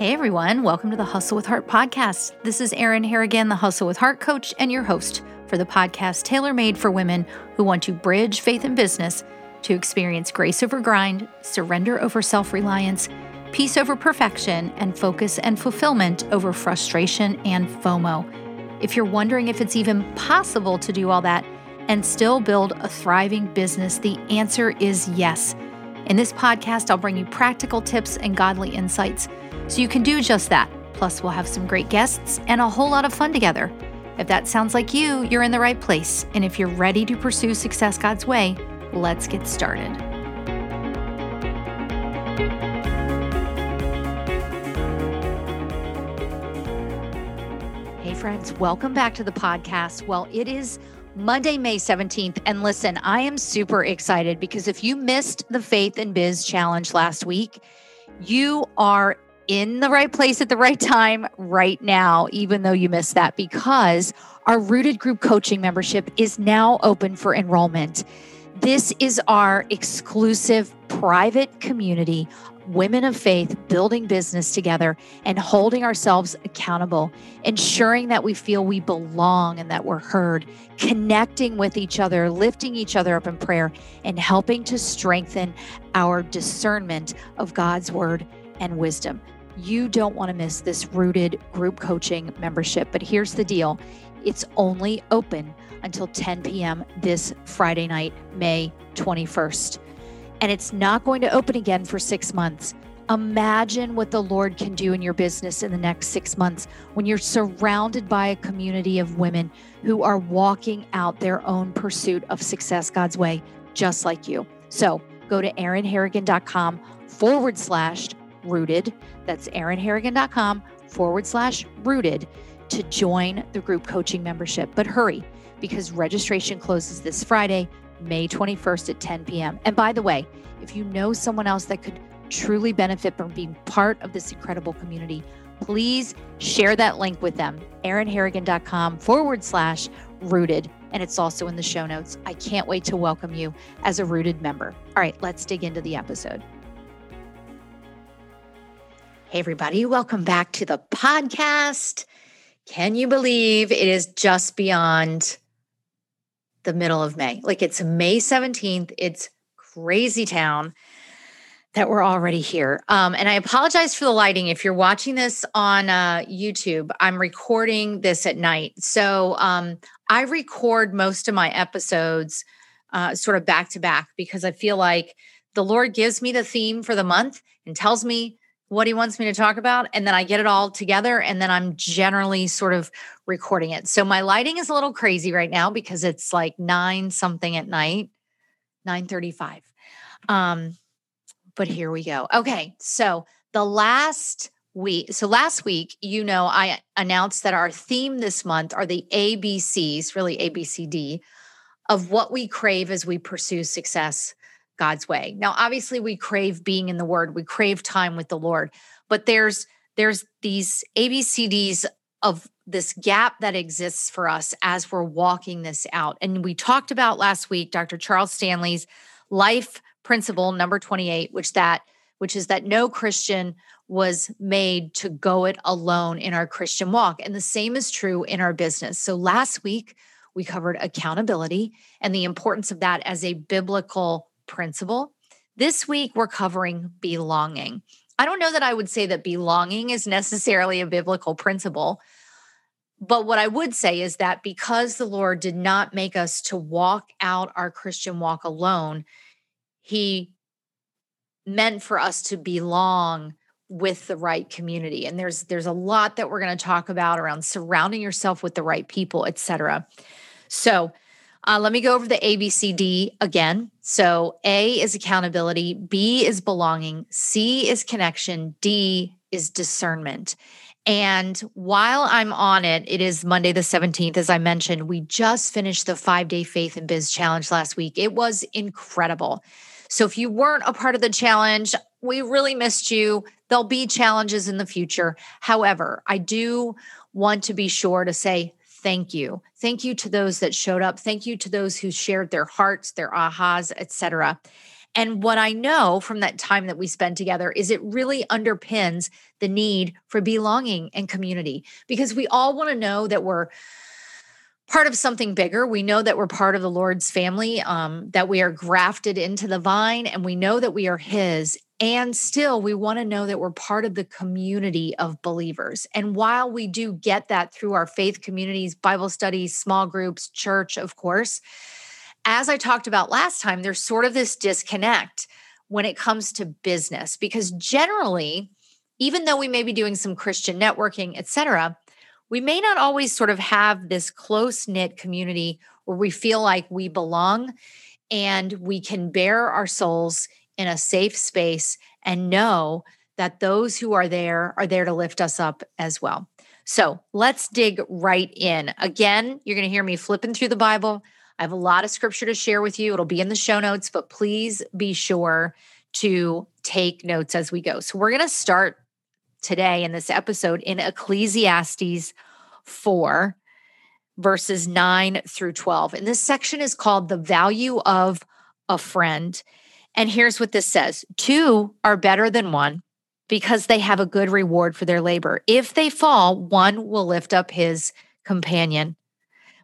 Hey everyone, welcome to the Hustle with Heart podcast. This is Erin Harrigan, the Hustle with Heart coach and your host for the podcast tailor made for women who want to bridge faith and business to experience grace over grind, surrender over self reliance, peace over perfection, and focus and fulfillment over frustration and FOMO. If you're wondering if it's even possible to do all that and still build a thriving business, the answer is yes. In this podcast, I'll bring you practical tips and godly insights so you can do just that. Plus, we'll have some great guests and a whole lot of fun together. If that sounds like you, you're in the right place. And if you're ready to pursue success God's way, let's get started. Hey, friends, welcome back to the podcast. Well, it is Monday, May 17th. And listen, I am super excited because if you missed the Faith and Biz Challenge last week, you are in the right place at the right time right now, even though you missed that, because our Rooted Group Coaching membership is now open for enrollment. This is our exclusive private community, women of faith building business together and holding ourselves accountable, ensuring that we feel we belong and that we're heard, connecting with each other, lifting each other up in prayer, and helping to strengthen our discernment of God's word and wisdom. You don't want to miss this rooted group coaching membership. But here's the deal it's only open until 10 p.m. this Friday night, May 21st. And it's not going to open again for six months. Imagine what the Lord can do in your business in the next six months when you're surrounded by a community of women who are walking out their own pursuit of success God's way, just like you. So go to erinharrigan.com forward slash rooted. That's erinharrigan.com forward slash rooted to join the group coaching membership. But hurry because registration closes this Friday, May 21st at 10 p.m. And by the way, if you know someone else that could truly benefit from being part of this incredible community, please share that link with them. erinharrigan.com forward slash rooted. And it's also in the show notes. I can't wait to welcome you as a rooted member. All right, let's dig into the episode. Hey, everybody, welcome back to the podcast. Can you believe it is just beyond the middle of May? Like it's May 17th. It's crazy town that we're already here. Um, and I apologize for the lighting. If you're watching this on uh, YouTube, I'm recording this at night. So um, I record most of my episodes uh, sort of back to back because I feel like the Lord gives me the theme for the month and tells me what he wants me to talk about and then I get it all together and then I'm generally sort of recording it. So my lighting is a little crazy right now because it's like 9 something at night, 9:35. Um but here we go. Okay, so the last week so last week you know I announced that our theme this month are the ABCs, really ABCD of what we crave as we pursue success God's way. Now, obviously, we crave being in the Word, we crave time with the Lord, but there's there's these ABCDs of this gap that exists for us as we're walking this out. And we talked about last week Dr. Charles Stanley's life principle number 28, which that which is that no Christian was made to go it alone in our Christian walk. And the same is true in our business. So last week we covered accountability and the importance of that as a biblical principle. This week, we're covering belonging. I don't know that I would say that belonging is necessarily a biblical principle. But what I would say is that because the Lord did not make us to walk out our Christian walk alone, He meant for us to belong with the right community. And there's there's a lot that we're going to talk about around surrounding yourself with the right people, etc. So uh, let me go over the ABCD again. So A is accountability, B is belonging, C is connection, D is discernment. And while I'm on it, it is Monday the 17th. As I mentioned, we just finished the five day faith and biz challenge last week. It was incredible. So if you weren't a part of the challenge, we really missed you. There'll be challenges in the future. However, I do want to be sure to say thank you. Thank you to those that showed up. Thank you to those who shared their hearts, their ahas, etc. And what I know from that time that we spend together is it really underpins the need for belonging and community because we all want to know that we're part of something bigger. We know that we're part of the Lord's family, um, that we are grafted into the vine, and we know that we are His. And still, we want to know that we're part of the community of believers. And while we do get that through our faith communities, Bible studies, small groups, church, of course, as I talked about last time, there's sort of this disconnect when it comes to business because generally, even though we may be doing some Christian networking, et cetera, we may not always sort of have this close knit community where we feel like we belong and we can bare our souls in a safe space and know that those who are there are there to lift us up as well. So let's dig right in. Again, you're going to hear me flipping through the Bible. I have a lot of scripture to share with you. It'll be in the show notes, but please be sure to take notes as we go. So we're going to start today in this episode in Ecclesiastes 4, verses 9 through 12. And this section is called The Value of a Friend. And here's what this says Two are better than one because they have a good reward for their labor. If they fall, one will lift up his companion.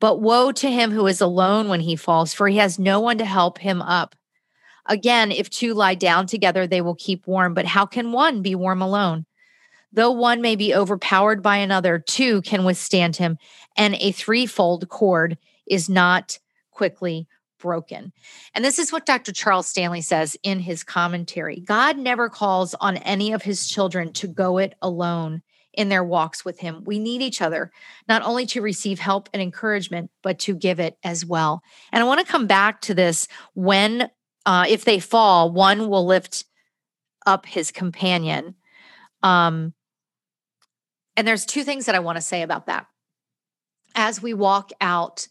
But woe to him who is alone when he falls, for he has no one to help him up. Again, if two lie down together, they will keep warm. But how can one be warm alone? Though one may be overpowered by another, two can withstand him, and a threefold cord is not quickly broken. And this is what Dr. Charles Stanley says in his commentary God never calls on any of his children to go it alone in their walks with him. We need each other, not only to receive help and encouragement, but to give it as well. And I want to come back to this when, uh, if they fall, one will lift up his companion. Um, and there's two things that I want to say about that. As we walk out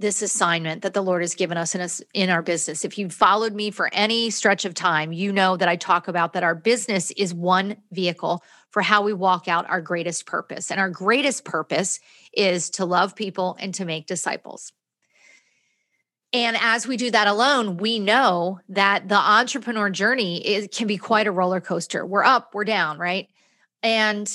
this assignment that the Lord has given us in us in our business. If you've followed me for any stretch of time, you know that I talk about that our business is one vehicle for how we walk out our greatest purpose. And our greatest purpose is to love people and to make disciples. And as we do that alone, we know that the entrepreneur journey is, can be quite a roller coaster. We're up, we're down, right? And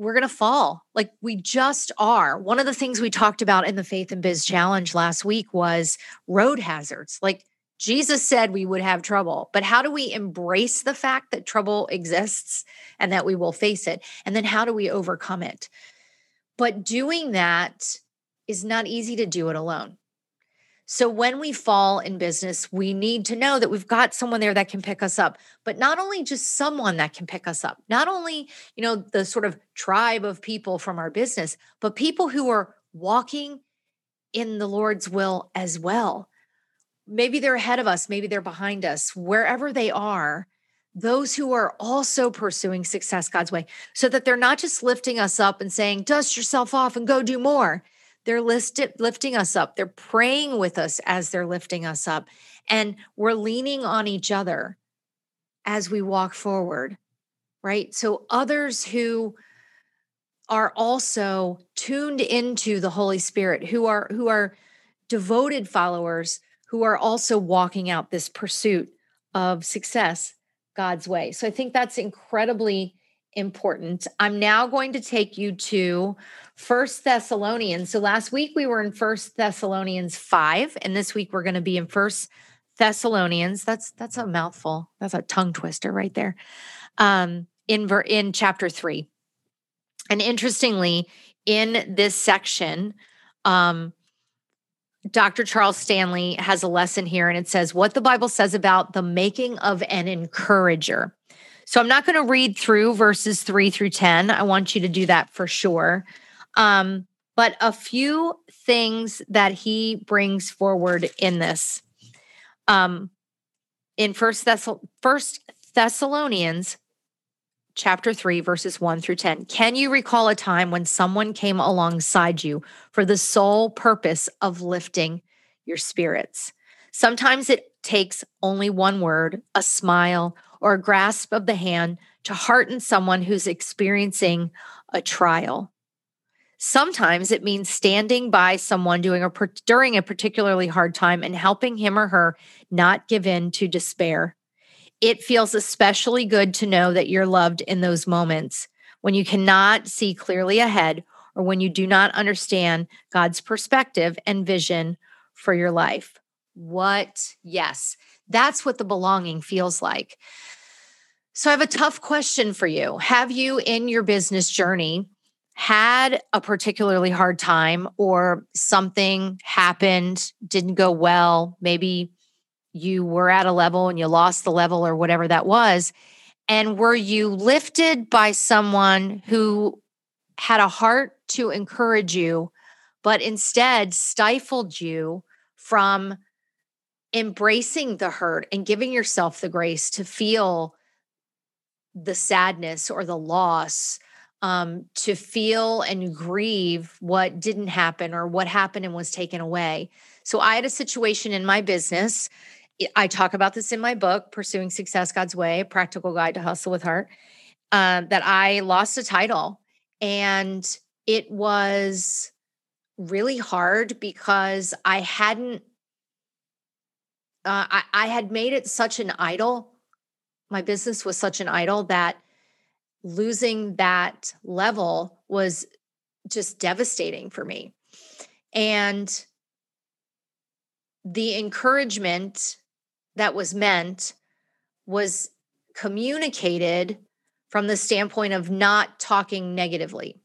we're going to fall. Like we just are. One of the things we talked about in the Faith and Biz Challenge last week was road hazards. Like Jesus said we would have trouble, but how do we embrace the fact that trouble exists and that we will face it? And then how do we overcome it? But doing that is not easy to do it alone. So when we fall in business, we need to know that we've got someone there that can pick us up, but not only just someone that can pick us up, not only, you know, the sort of tribe of people from our business, but people who are walking in the Lord's will as well. Maybe they're ahead of us, maybe they're behind us, wherever they are, those who are also pursuing success God's way, so that they're not just lifting us up and saying, dust yourself off and go do more. They're listed, lifting us up. They're praying with us as they're lifting us up. And we're leaning on each other as we walk forward, right? So others who are also tuned into the Holy Spirit, who are who are devoted followers, who are also walking out this pursuit of success God's way. So I think that's incredibly important. I'm now going to take you to First Thessalonians. So last week we were in First Thessalonians 5 and this week we're going to be in First Thessalonians. That's that's a mouthful. That's a tongue twister right there. Um in in chapter 3. And interestingly, in this section um Dr. Charles Stanley has a lesson here, and it says what the Bible says about the making of an encourager. So I'm not going to read through verses three through 10. I want you to do that for sure. Um, but a few things that he brings forward in this. Um, in First, First Thessalonians chapter 3 verses 1 through 10 can you recall a time when someone came alongside you for the sole purpose of lifting your spirits sometimes it takes only one word a smile or a grasp of the hand to hearten someone who's experiencing a trial. Sometimes it means standing by someone a during a particularly hard time and helping him or her not give in to despair. It feels especially good to know that you're loved in those moments when you cannot see clearly ahead or when you do not understand God's perspective and vision for your life. What? Yes, that's what the belonging feels like. So, I have a tough question for you. Have you in your business journey had a particularly hard time or something happened, didn't go well? Maybe you were at a level and you lost the level or whatever that was. And were you lifted by someone who had a heart to encourage you, but instead stifled you from embracing the hurt and giving yourself the grace to feel the sadness or the loss um, to feel and grieve what didn't happen or what happened and was taken away. So I had a situation in my business. I talk about this in my book, Pursuing Success God's Way, Practical Guide to Hustle with Heart, uh, that I lost a title. And it was really hard because I hadn't, uh, I, I had made it such an idol my business was such an idol that losing that level was just devastating for me. And the encouragement that was meant was communicated from the standpoint of not talking negatively.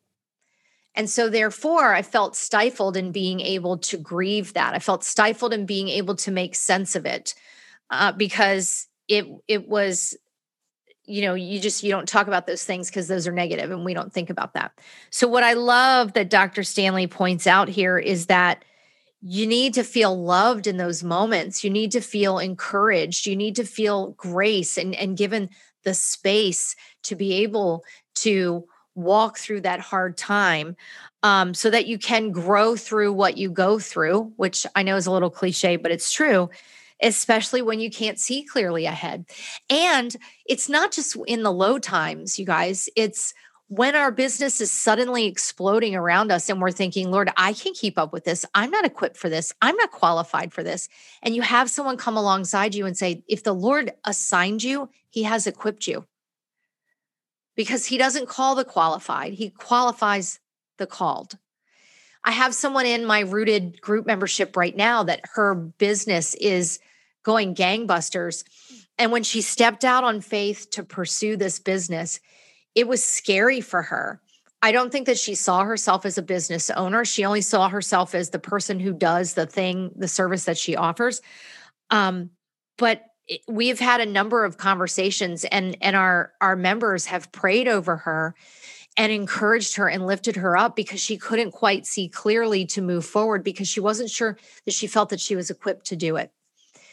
And so, therefore, I felt stifled in being able to grieve that. I felt stifled in being able to make sense of it uh, because it it was you know you just you don't talk about those things because those are negative and we don't think about that. So what i love that dr stanley points out here is that you need to feel loved in those moments. You need to feel encouraged. You need to feel grace and and given the space to be able to walk through that hard time um, so that you can grow through what you go through which i know is a little cliche but it's true especially when you can't see clearly ahead. And it's not just in the low times, you guys, it's when our business is suddenly exploding around us and we're thinking, Lord, I can't keep up with this. I'm not equipped for this. I'm not qualified for this. And you have someone come alongside you and say, if the Lord assigned you, he has equipped you. Because he doesn't call the qualified, he qualifies the called. I have someone in my rooted group membership right now that her business is going gangbusters. And when she stepped out on faith to pursue this business, it was scary for her. I don't think that she saw herself as a business owner. She only saw herself as the person who does the thing, the service that she offers. Um, but we have had a number of conversations, and and our our members have prayed over her and encouraged her and lifted her up because she couldn't quite see clearly to move forward because she wasn't sure that she felt that she was equipped to do it.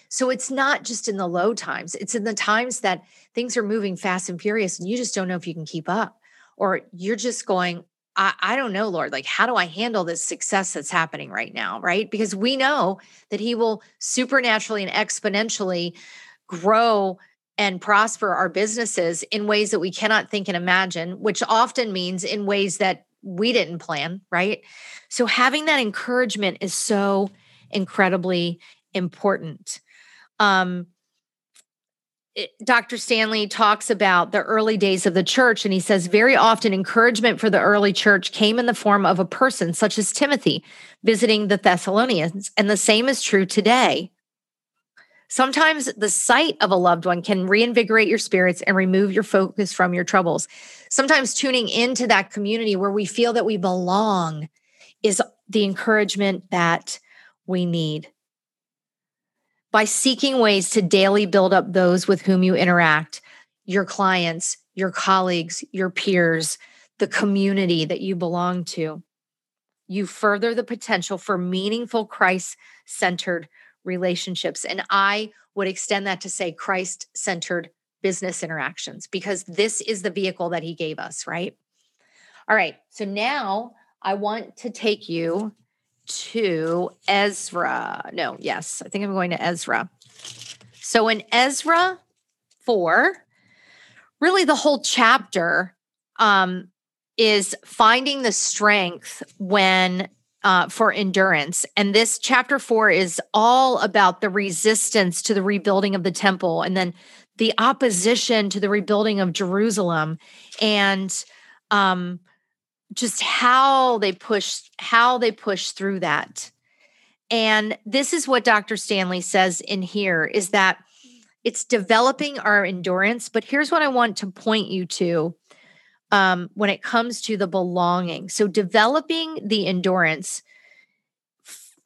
So it's not just in the low times, it's in the times that things are moving fast and furious and you just don't know if you can keep up. Or you're just going, I, I, don't know, Lord, like, how do I handle this success that's happening right now? Right. Because we know that He will supernaturally and exponentially grow and prosper our businesses in ways that we cannot think and imagine, which often means in ways that we didn't plan, right? So having that encouragement is so incredibly important. Um, Dr. Stanley talks about the early days of the church, and he says very often encouragement for the early church came in the form of a person, such as Timothy, visiting the Thessalonians. And the same is true today. Sometimes the sight of a loved one can reinvigorate your spirits and remove your focus from your troubles. Sometimes tuning into that community where we feel that we belong is the encouragement that we need. By seeking ways to daily build up those with whom you interact, your clients, your colleagues, your peers, the community that you belong to, you further the potential for meaningful Christ centered relationships. And I would extend that to say Christ centered business interactions because this is the vehicle that he gave us, right? All right. So now I want to take you to Ezra. No, yes, I think I'm going to Ezra. So in Ezra 4, really the whole chapter um, is finding the strength when uh, for endurance. And this chapter four is all about the resistance to the rebuilding of the temple and then the opposition to the rebuilding of Jerusalem and um, just how they push how they push through that. And this is what Dr. Stanley says in here is that it's developing our endurance. But here's what I want to point you to um, when it comes to the belonging. So, developing the endurance,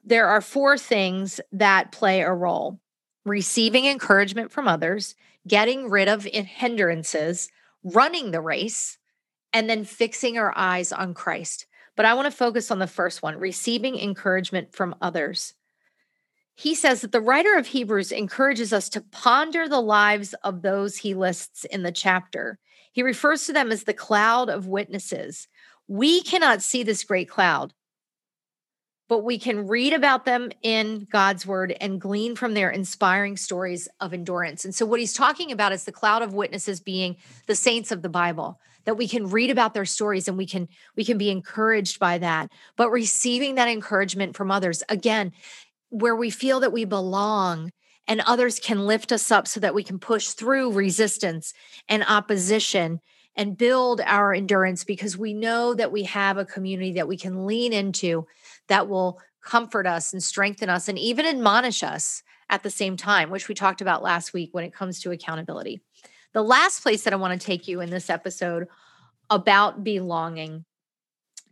there are four things that play a role receiving encouragement from others, getting rid of hindrances, running the race, and then fixing our eyes on Christ. But I want to focus on the first one receiving encouragement from others. He says that the writer of Hebrews encourages us to ponder the lives of those he lists in the chapter. He refers to them as the cloud of witnesses. We cannot see this great cloud, but we can read about them in God's word and glean from their inspiring stories of endurance. And so, what he's talking about is the cloud of witnesses being the saints of the Bible that we can read about their stories and we can we can be encouraged by that but receiving that encouragement from others again where we feel that we belong and others can lift us up so that we can push through resistance and opposition and build our endurance because we know that we have a community that we can lean into that will comfort us and strengthen us and even admonish us at the same time, which we talked about last week when it comes to accountability. The last place that I want to take you in this episode about belonging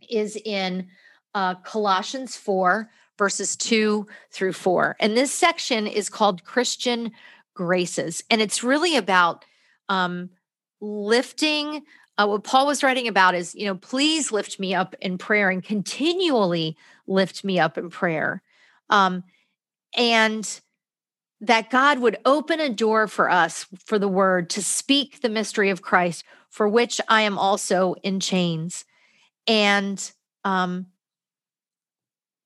is in uh, Colossians 4, verses 2 through 4. And this section is called Christian Graces. And it's really about um, lifting. Uh, what Paul was writing about is, you know, please lift me up in prayer and continually lift me up in prayer. Um, and that God would open a door for us for the word to speak the mystery of Christ, for which I am also in chains. And um,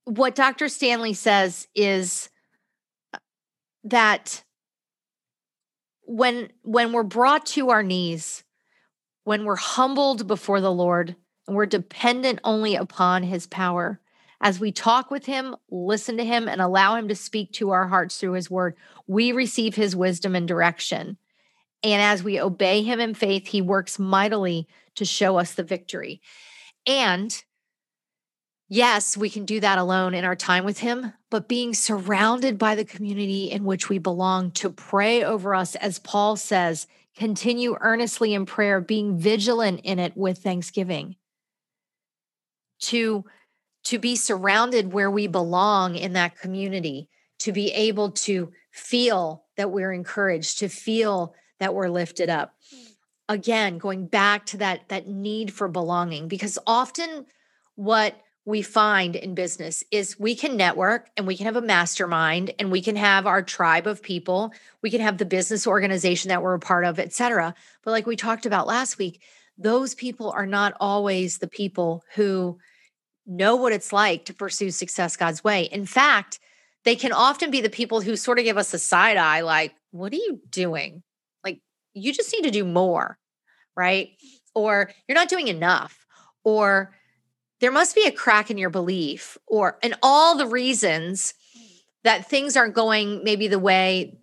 what Dr. Stanley says is uh, that when when we're brought to our knees, when we're humbled before the Lord and we're dependent only upon his power, as we talk with him, listen to him and allow him to speak to our hearts through his word, we receive his wisdom and direction. And as we obey him in faith, he works mightily to show us the victory. And Yes, we can do that alone in our time with Him, but being surrounded by the community in which we belong to pray over us, as Paul says, continue earnestly in prayer, being vigilant in it with thanksgiving. To, to be surrounded where we belong in that community, to be able to feel that we're encouraged, to feel that we're lifted up. Again, going back to that, that need for belonging, because often what we find in business is we can network and we can have a mastermind and we can have our tribe of people we can have the business organization that we're a part of et cetera but like we talked about last week those people are not always the people who know what it's like to pursue success god's way. In fact they can often be the people who sort of give us a side eye like what are you doing? Like you just need to do more right? Or you're not doing enough or there must be a crack in your belief or and all the reasons that things aren't going maybe the way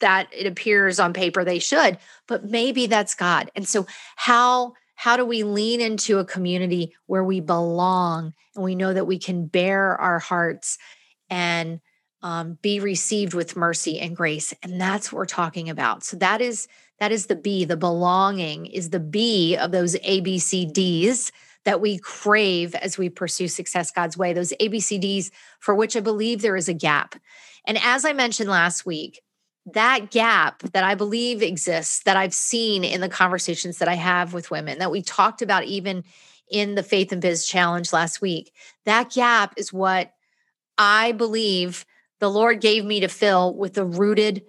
that it appears on paper they should but maybe that's god. And so how how do we lean into a community where we belong and we know that we can bare our hearts and um, be received with mercy and grace? And that's what we're talking about. So that is that is the b the belonging is the b of those abcds that we crave as we pursue success God's way, those ABCDs for which I believe there is a gap. And as I mentioned last week, that gap that I believe exists, that I've seen in the conversations that I have with women, that we talked about even in the Faith and Biz Challenge last week, that gap is what I believe the Lord gave me to fill with the rooted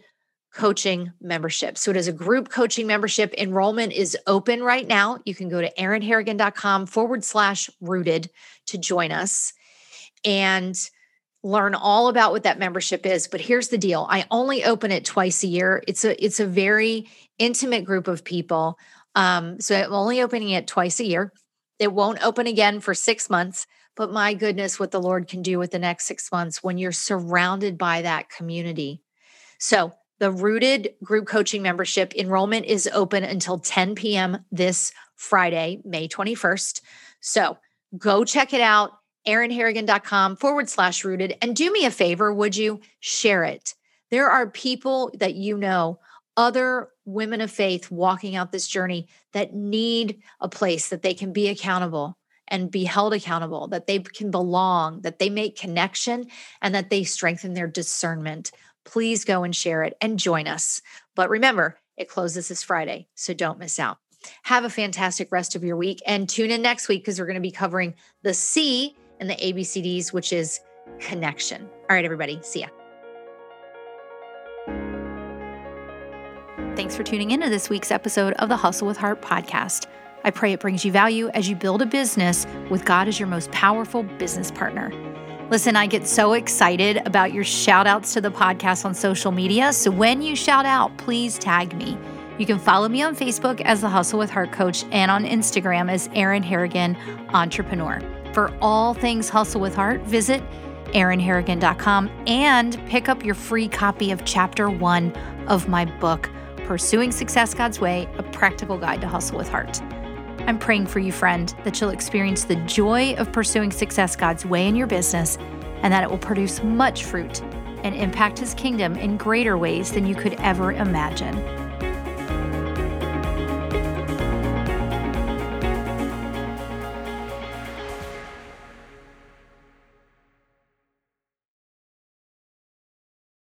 coaching membership. So it is a group coaching membership. Enrollment is open right now. You can go to erinharrigan.com forward slash rooted to join us and learn all about what that membership is. But here's the deal. I only open it twice a year. It's a it's a very intimate group of people. Um, so I'm only opening it twice a year. It won't open again for six months. But my goodness, what the Lord can do with the next six months when you're surrounded by that community. So the Rooted group coaching membership enrollment is open until 10 p.m. this Friday, May 21st. So go check it out, erinharrigan.com forward slash rooted. And do me a favor, would you share it? There are people that you know, other women of faith walking out this journey that need a place that they can be accountable and be held accountable, that they can belong, that they make connection, and that they strengthen their discernment. Please go and share it and join us. But remember, it closes this Friday, so don't miss out. Have a fantastic rest of your week and tune in next week because we're going to be covering the C in the ABCDs, which is connection. All right, everybody, see ya. Thanks for tuning into this week's episode of the Hustle with Heart podcast. I pray it brings you value as you build a business with God as your most powerful business partner. Listen, I get so excited about your shout outs to the podcast on social media. So when you shout out, please tag me. You can follow me on Facebook as the Hustle with Heart Coach and on Instagram as Erin Harrigan Entrepreneur. For all things Hustle with Heart, visit erinharrigan.com and pick up your free copy of chapter one of my book, Pursuing Success God's Way A Practical Guide to Hustle with Heart. I'm praying for you, friend, that you'll experience the joy of pursuing success God's way in your business and that it will produce much fruit and impact His kingdom in greater ways than you could ever imagine.